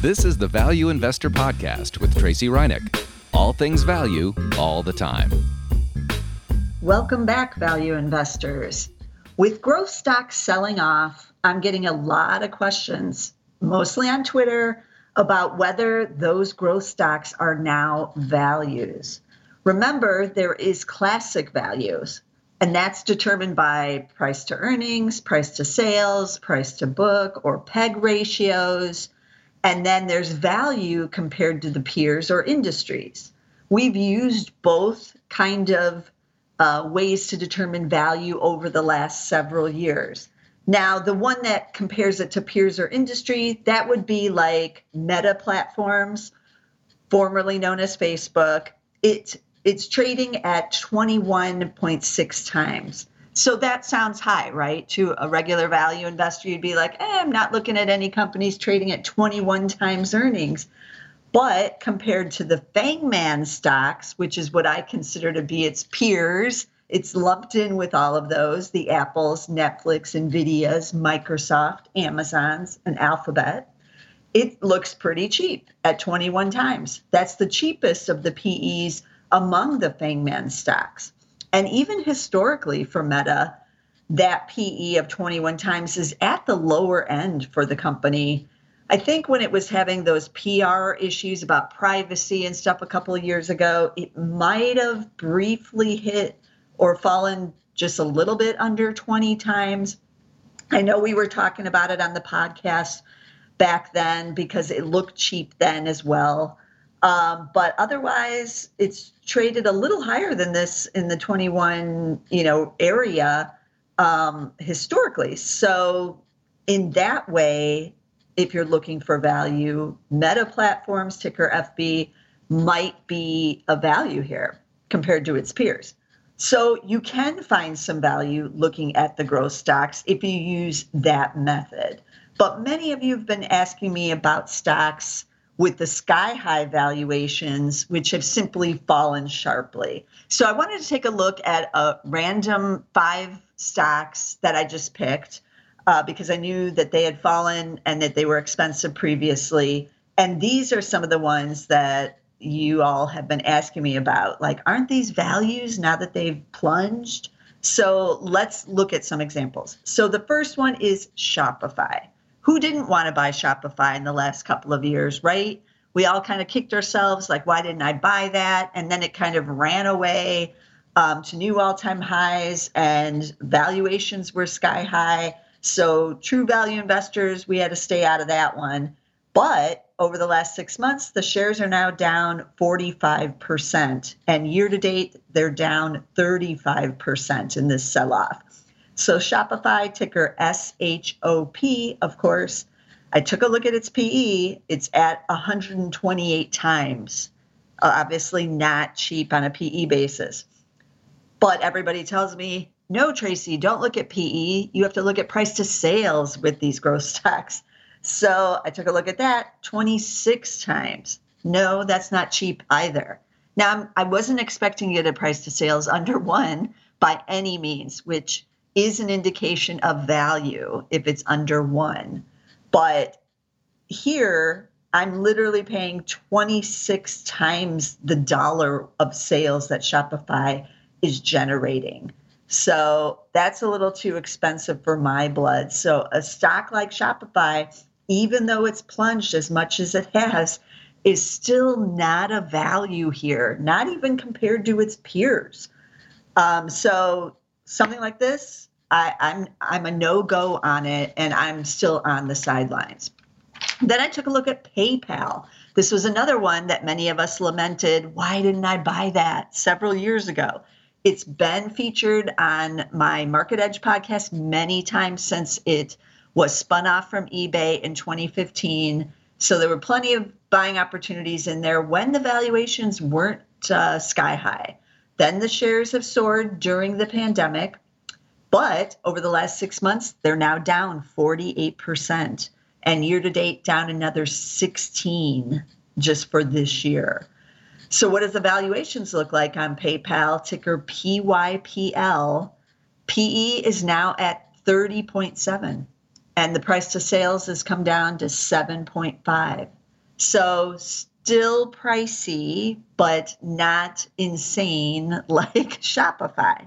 This is the Value Investor Podcast with Tracey Ryniec. All things value, all the time. Welcome back, value investors. With growth stocks selling off, I'm getting a lot of questions, mostly on Twitter, about whether those growth stocks are now values. Remember, there is classic values, and that's determined by price to earnings, price to sales, price to book, or PEG ratios. And then there's value compared to the peers or industries. We've used both kind of uh, ways to determine value over the last several years. Now, the one that compares it to peers or industry, that would be like Meta Platforms, formerly known as Facebook. It it's trading at 21.6 times. So that sounds high, right? To a regular value investor, you'd be like, eh, I'm not looking at any companies trading at 21 times earnings. But compared to the Fangman stocks, which is what I consider to be its peers, it's lumped in with all of those the Apples, Netflix, Nvidia's, Microsoft, Amazon's, and Alphabet. It looks pretty cheap at 21 times. That's the cheapest of the PEs among the Fangman stocks. And even historically for Meta, that PE of 21 times is at the lower end for the company. I think when it was having those PR issues about privacy and stuff a couple of years ago, it might have briefly hit or fallen just a little bit under 20 times. I know we were talking about it on the podcast back then because it looked cheap then as well. Um, but otherwise, it's traded a little higher than this in the 21, you know, area um, historically. So in that way, if you're looking for value, Meta Platforms ticker FB might be a value here compared to its peers. So you can find some value looking at the growth stocks if you use that method. But many of you have been asking me about stocks with the sky high valuations, which have simply fallen sharply. So I wanted to take a look at a random five stocks that I just picked uh, because I knew that they had fallen and that they were expensive previously. And these are some of the ones that you all have been asking me about. Like, aren't these values now that they've plunged? So let's look at some examples. So the first one is Shopify who didn't want to buy Shopify in the last couple of years, right? We all kind of kicked ourselves, like, why didn't I buy that? And then it kind of ran away um, to new all time highs, and valuations were sky high. So, true value investors, we had to stay out of that one. But over the last six months, the shares are now down 45%. And year to date, they're down 35% in this sell off. So Shopify, ticker SHOP, of course, I took a look at its PE. It's at 128 times. Uh, obviously, not cheap on a PE basis. But everybody tells me, no, Tracey, don't look at PE. You have to look at price to sales with these growth stocks. So I took a look at that 26 times. No, that's not cheap either. Now, I wasn't expecting to get a price to sales under one by any means, which is an indication of value if it's under one. But here, I'm literally paying 26 times the dollar of sales that Shopify is generating. So that's a little too expensive for my blood. So a stock like Shopify, even though it's plunged as much as it has, is still not a value here, not even compared to its peers. Um, so something like this, I, I'm I'm a no go on it, and I'm still on the sidelines. Then I took a look at PayPal. This was another one that many of us lamented. Why didn't I buy that several years ago? It's been featured on my Market Edge podcast many times since it was spun off from eBay in 2015. So there were plenty of buying opportunities in there when the valuations weren't uh, sky high. Then the shares have soared during the pandemic. But over the last six months, they're now down 48%. And year to date, down another 16 just for this year. So, what does the valuations look like on PayPal, ticker PYPL? PE is now at 30.7, and the price to sales has come down to 7.5. So still pricey, but not insane like Shopify.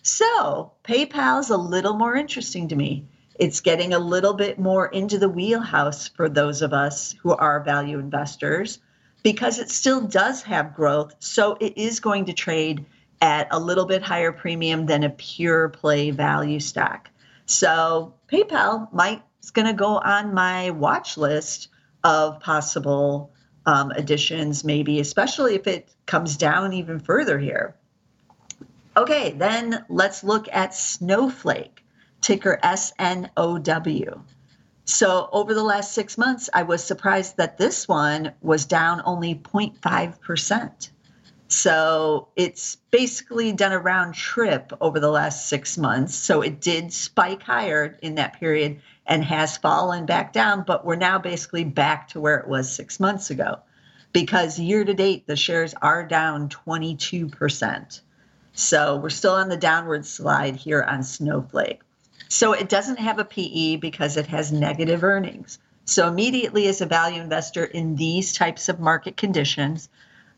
So PayPal's a little more interesting to me. It's getting a little bit more into the wheelhouse for those of us who are value investors because it still does have growth. So it is going to trade at a little bit higher premium than a pure play value stock. So PayPal might is going to go on my watch list of possible um, additions, maybe, especially if it comes down even further here. Okay, then let's look at Snowflake, ticker SNOW. So over the last six months, I was surprised that this one was down only 0.5%. So it's basically done a round trip over the last six months. So it did spike higher in that period and has fallen back down, but we're now basically back to where it was six months ago because year to date, the shares are down 22%. So we're still on the downward slide here on Snowflake. So it doesn't have a PE because it has negative earnings. So immediately as a value investor in these types of market conditions,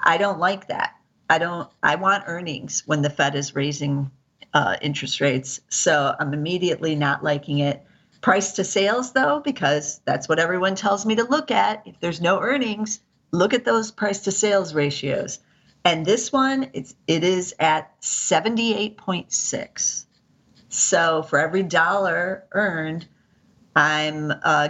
I don't like that. I don't I want earnings when the Fed is raising uh, interest rates. So I'm immediately not liking it. Price to sales though, because that's what everyone tells me to look at. If there's no earnings, look at those price to sales ratios. And this one, it's it is at 78.6. So for every dollar earned, I'm uh,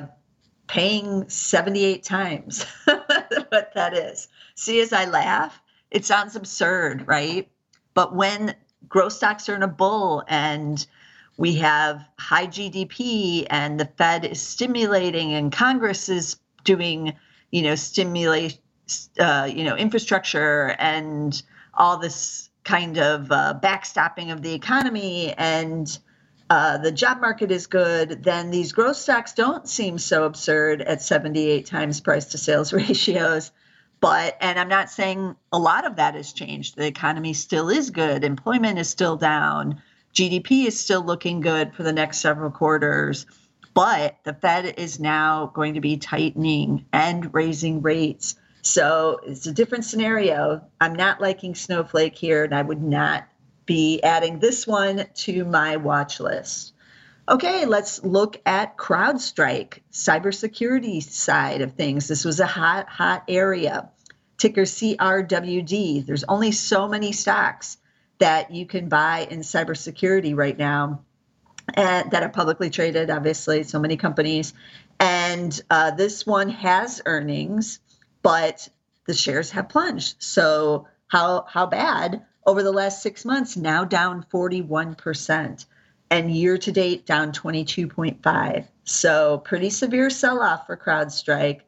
paying 78 times what that is. See, as I laugh, it sounds absurd, right? But when growth stocks are in a bull and we have high GDP and the Fed is stimulating and Congress is doing, you know, stimulate, uh, you know, infrastructure and all this kind of uh, backstopping of the economy and uh, the job market is good, then these growth stocks don't seem so absurd at 78 times price to sales ratios. But, and I'm not saying a lot of that has changed. The economy still is good, employment is still down, GDP is still looking good for the next several quarters. But the Fed is now going to be tightening and raising rates. So it's a different scenario. I'm not liking Snowflake here, and I would not be adding this one to my watch list. Okay, let's look at CrowdStrike, cybersecurity side of things. This was a hot, hot area. Ticker CRWD. There's only so many stocks that you can buy in cybersecurity right now and that are publicly traded, obviously, so many companies. And uh, this one has earnings but the shares have plunged. So how how bad over the last six months? Now down 41%, and year to date down 22.5. So pretty severe sell off for CrowdStrike.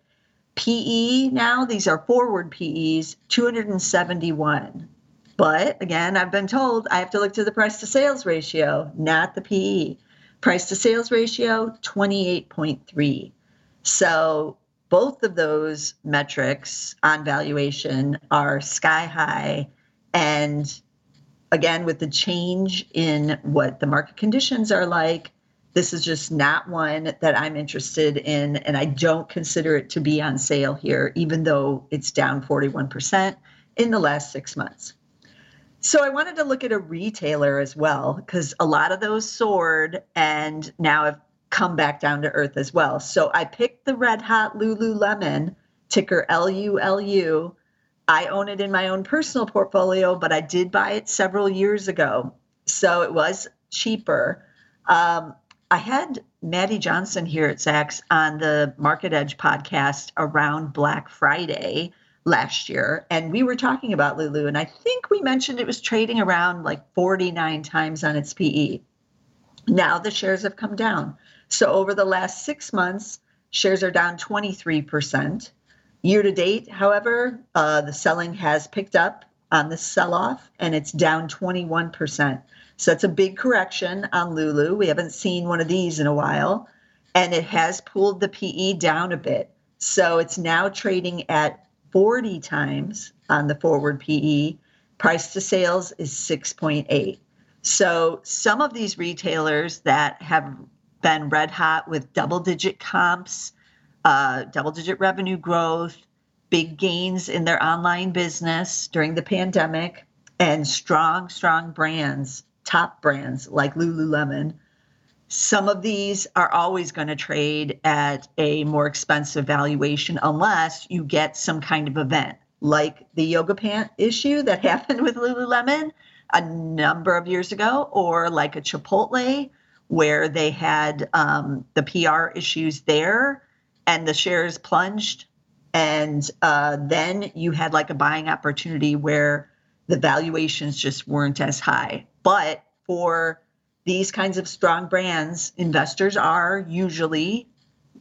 PE now these are forward PEs 271. But again, I've been told I have to look to the price to sales ratio, not the PE. Price to sales ratio 28.3. So both of those metrics on valuation are sky high. And again, with the change in what the market conditions are like, this is just not one that I'm interested in. And I don't consider it to be on sale here, even though it's down 41% in the last six months. So I wanted to look at a retailer as well, because a lot of those soared and now have come back down to earth as well. So I picked the red hot Lululemon, ticker LULU. I own it in my own personal portfolio, but I did buy it several years ago. So it was cheaper. Um, I had Maddie Johnson here at Zacks on the Market Edge podcast around Black Friday last year, and we were talking about Lulu, and I think we mentioned it was trading around like 49 times on its PE. Now the shares have come down. So over the last six months, shares are down 23%. Year to date, however, uh, the selling has picked up on the sell off and it's down 21%. So that's a big correction on Lulu. We haven't seen one of these in a while. And it has pulled the PE down a bit. So it's now trading at 40 times on the forward PE. Price to sales is 6.8. So some of these retailers that have been red hot with double digit comps, uh, double digit revenue growth, big gains in their online business during the pandemic and strong, strong brands, top brands like Lululemon. Some of these are always going to trade at a more expensive valuation unless you get some kind of event like the yoga pant issue that happened with Lululemon a number of years ago, or like a Chipotle where they had um, the PR issues there and the shares plunged. And uh, then you had like a buying opportunity where the valuations just weren't as high. But for these kinds of strong brands, investors are usually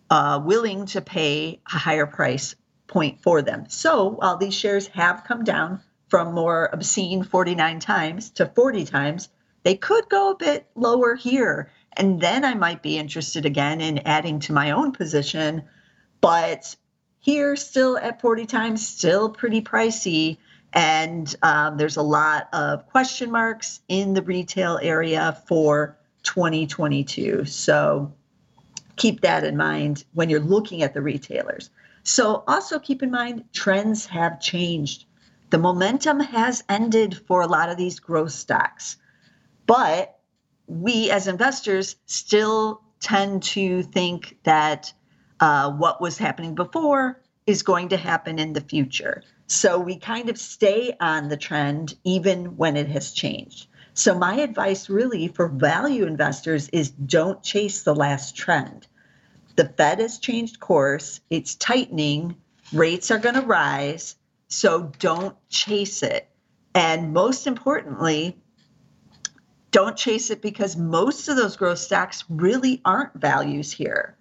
uh, willing to pay a higher price point for them. So while these shares have come down from more obscene 49 times to 40 times, they could go a bit lower here. And then I might be interested again in adding to my own position. But here, still at 40 times, still pretty pricey. And um, there's a lot of question marks in the retail area for 2022. So keep that in mind when you're looking at the retailers. So also keep in mind trends have changed. The momentum has ended for a lot of these growth stocks. But we as investors still tend to think that uh, what was happening before is going to happen in the future. So we kind of stay on the trend even when it has changed. So my advice really for value investors is don't chase the last trend. The Fed has changed course, it's tightening, rates are going to rise, so don't chase it. And most importantly, don't chase it because most of those growth stocks really aren't values here.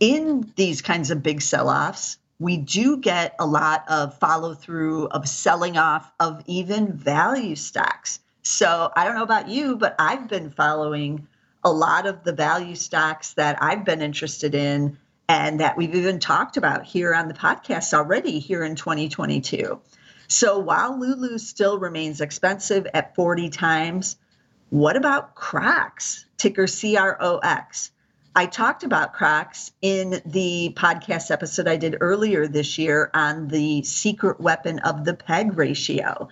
In these kinds of big sell offs, we do get a lot of follow through of selling off of even value stocks. So I don't know about you, but I've been following a lot of the value stocks that I've been interested in and that we've even talked about here on the podcast already here in 2022. So while Lulu still remains expensive at 40 times, what about Crocs, ticker CROX? I talked about Crocs in the podcast episode I did earlier this year on the secret weapon of the peg ratio.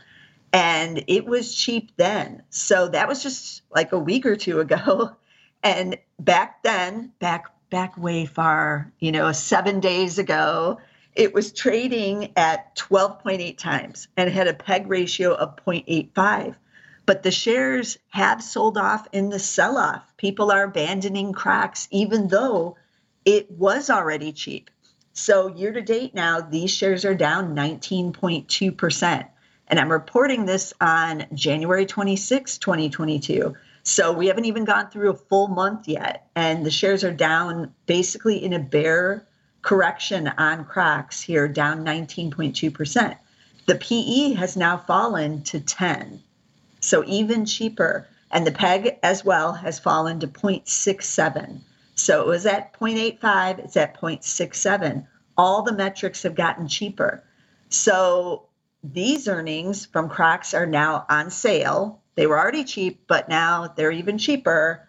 And it was cheap then. So that was just like a week or two ago. And back then, back back way far, you know, 7 days ago, it was trading at 12.8 times and had a peg ratio of 0.85 but the shares have sold off in the sell off. People are abandoning Crocs, even though it was already cheap. So, year to date now, these shares are down 19.2%. And I'm reporting this on January 26, 2022. So, we haven't even gone through a full month yet. And the shares are down basically in a bear correction on Crocs here, down 19.2%. The PE has now fallen to 10. So even cheaper. And the PEG as well has fallen to 0.67. So it was at 0.85, it's at 0.67. All the metrics have gotten cheaper. So these earnings from Crocs are now on sale. They were already cheap, but now they're even cheaper.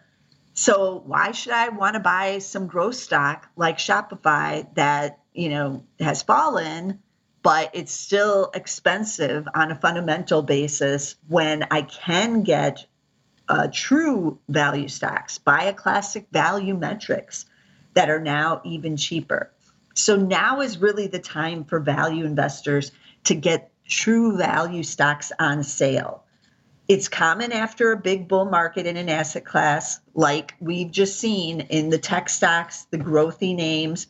So why should I want to buy some growth stock like Shopify that, you know, has fallen but it's still expensive on a fundamental basis when I can get uh, true value stocks, buy a classic value metrics that are now even cheaper. So now is really the time for value investors to get true value stocks on sale. It's common after a big bull market in an asset class, like we've just seen in the tech stocks, the growthy names,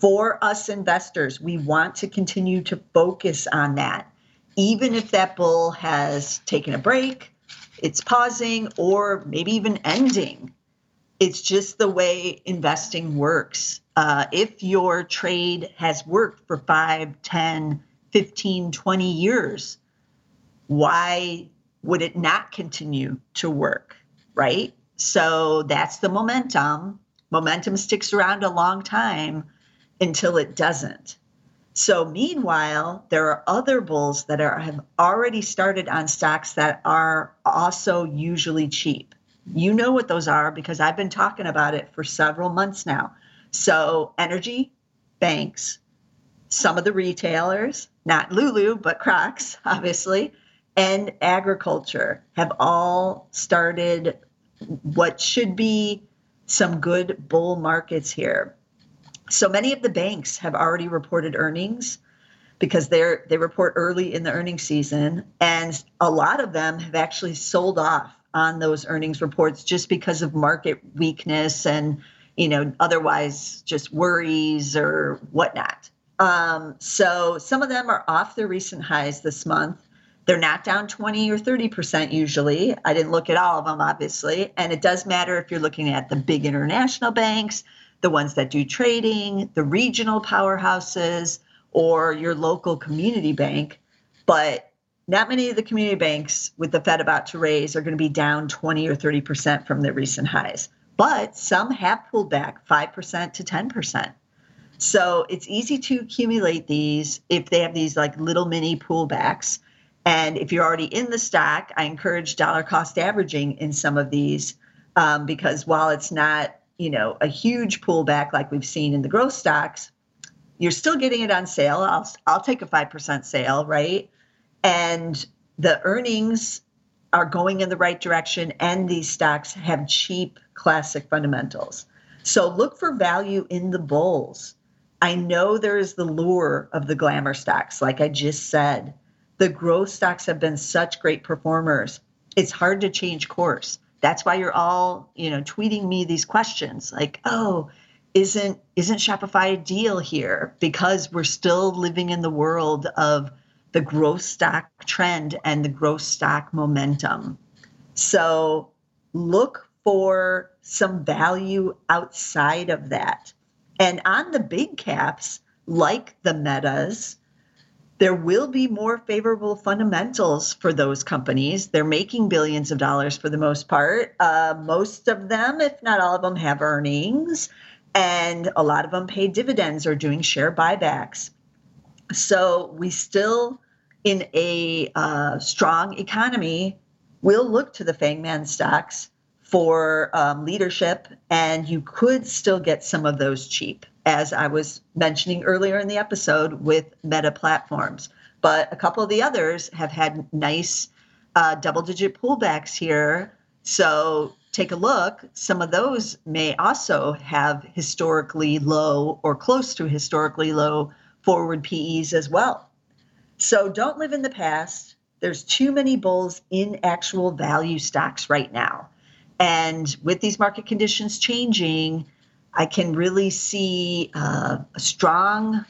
for us investors, we want to continue to focus on that. Even if that bull has taken a break, it's pausing, or maybe even ending. It's just the way investing works. Uh, if your trade has worked for 5, 10, 15, 20 years, why would it not continue to work? Right? So that's the momentum. Momentum sticks around a long time until it doesn't. So, meanwhile, there are other bulls that are, have already started on stocks that are also usually cheap. You know what those are because I've been talking about it for several months now. So, energy, banks, some of the retailers, not Lulu, but Crocs, obviously, and agriculture have all started what should be some good bull markets here. So many of the banks have already reported earnings because they're they report early in the earnings season. And a lot of them have actually sold off on those earnings reports just because of market weakness and you know otherwise just worries or whatnot. Um, so some of them are off their recent highs this month. They're not down 20 or 30% usually. I didn't look at all of them obviously. And it does matter if you're looking at the big international banks the ones that do trading, the regional powerhouses, or your local community bank. But not many of the community banks with the Fed about to raise are going to be down 20 or 30% from their recent highs. But some have pulled back 5% to 10%. So it's easy to accumulate these if they have these like little mini pullbacks. And if you're already in the stock, I encourage dollar cost averaging in some of these um, because while it's not you know, a huge pullback like we've seen in the growth stocks, you're still getting it on sale. I'll I'll take a 5% sale, right? And the earnings are going in the right direction and these stocks have cheap classic fundamentals. So look for value in the bulls. I know there is the lure of the glamour stocks, like I just said. The growth stocks have been such great performers. It's hard to change course that's why you're all you know tweeting me these questions like oh isn't isn't shopify a deal here? Because we're still living in the world of the growth stock trend and the growth stock momentum. So look for some value outside of that. And on the big caps like the metas there will be more favorable fundamentals for those companies. They're making billions of dollars for the most part. Uh, most of them, if not all of them, have earnings, and a lot of them pay dividends or doing share buybacks. So we still, in a uh, strong economy, will look to the Fangman stocks for um, leadership, and you could still get some of those cheap as I was mentioning earlier in the episode with Meta platforms. But a couple of the others have had nice uh, double digit pullbacks here. So take a look. Some of those may also have historically low or close to historically low forward PEs as well. So don't live in the past. There's too many bulls in actual value stocks right now. And with these market conditions changing, I can really see uh, a strong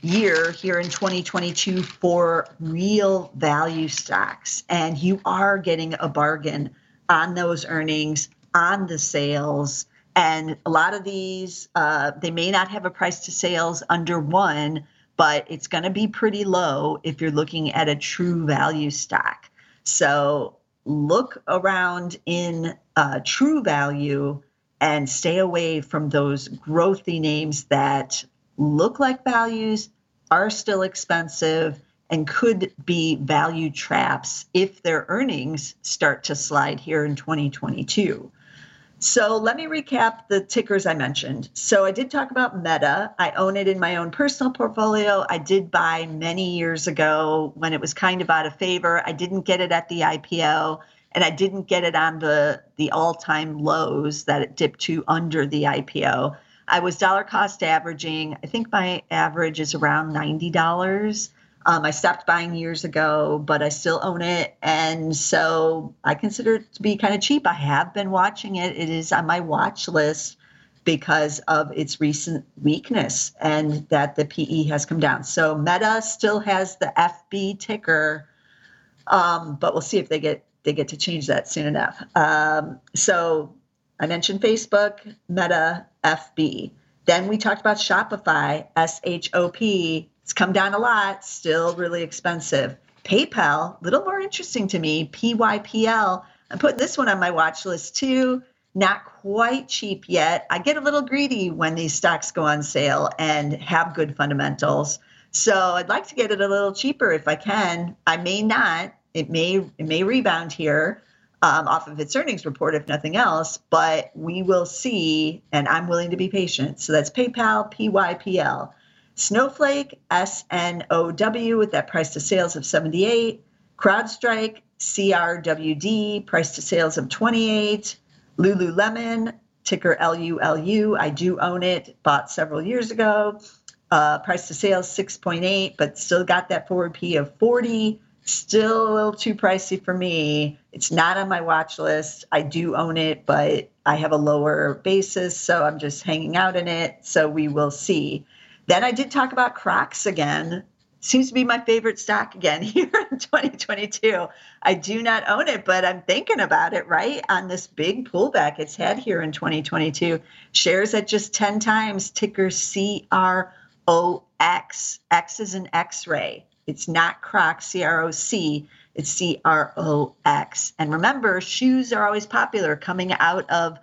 year here in 2022 for real value stocks. And you are getting a bargain on those earnings, on the sales. And a lot of these, uh, they may not have a price to sales under one, but it's going to be pretty low if you're looking at a true value stock. So look around in uh, true value and stay away from those growthy names that look like values, are still expensive, and could be value traps if their earnings start to slide here in 2022. So let me recap the tickers I mentioned. So I did talk about Meta. I own it in my own personal portfolio. I did buy many years ago when it was kind of out of favor. I didn't get it at the IPO and I didn't get it on the the all-time lows that it dipped to under the IPO. I was dollar cost averaging. I think my average is around ninety dollars. Um, I stopped buying years ago, but I still own it, and so I consider it to be kind of cheap. I have been watching it. It is on my watch list because of its recent weakness and that the PE has come down. So Meta still has the FB ticker, um, but we'll see if they get they get to change that soon enough. Um, so I mentioned Facebook, Meta, FB. Then we talked about Shopify, S H O P. It's come down a lot, still really expensive. PayPal, a little more interesting to me, PYPL. I'm putting this one on my watch list too. Not quite cheap yet. I get a little greedy when these stocks go on sale and have good fundamentals. So I'd like to get it a little cheaper if I can. I may not. It may it may rebound here um, off of its earnings report, if nothing else. But we will see, and I'm willing to be patient. So that's PayPal, PYPL. Snowflake, S N O W, with that price to sales of 78. CrowdStrike, CRWD, price to sales of 28. Lululemon, ticker LULU. I do own it, bought several years ago. Uh, price to sales 6.8, but still got that forward P of 40. Still a little too pricey for me. It's not on my watch list. I do own it, but I have a lower basis, so I'm just hanging out in it. So we will see. Then I did talk about Crocs again. Seems to be my favorite stock again here in 2022. I do not own it, but I'm thinking about it, right? On this big pullback it's had here in 2022. Shares at just 10 times, ticker CROX. X is an X ray. It's not Croc, C R O C, it's C R O X. And remember, shoes are always popular coming out of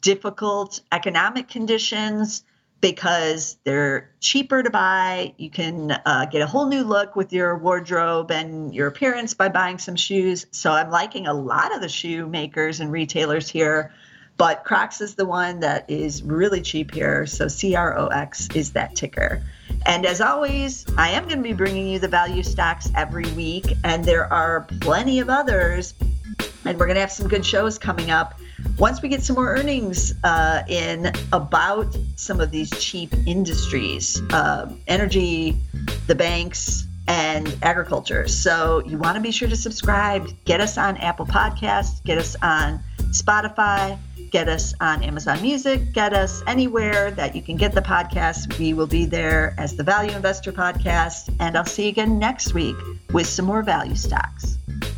difficult economic conditions because they're cheaper to buy. You can uh, get a whole new look with your wardrobe and your appearance by buying some shoes. So I'm liking a lot of the shoe makers and retailers here, but Crocs is the one that is really cheap here. So C R O X is that ticker. And as always, I am going to be bringing you the value stocks every week, and there are plenty of others. And we're going to have some good shows coming up once we get some more earnings uh, in about some of these cheap industries uh, energy, the banks, and agriculture. So you want to be sure to subscribe. Get us on Apple Podcasts, get us on Spotify get us on Amazon Music, get us anywhere that you can get the podcast. We will be there as the Value Investor Podcast. And I'll see you again next week with some more value stocks.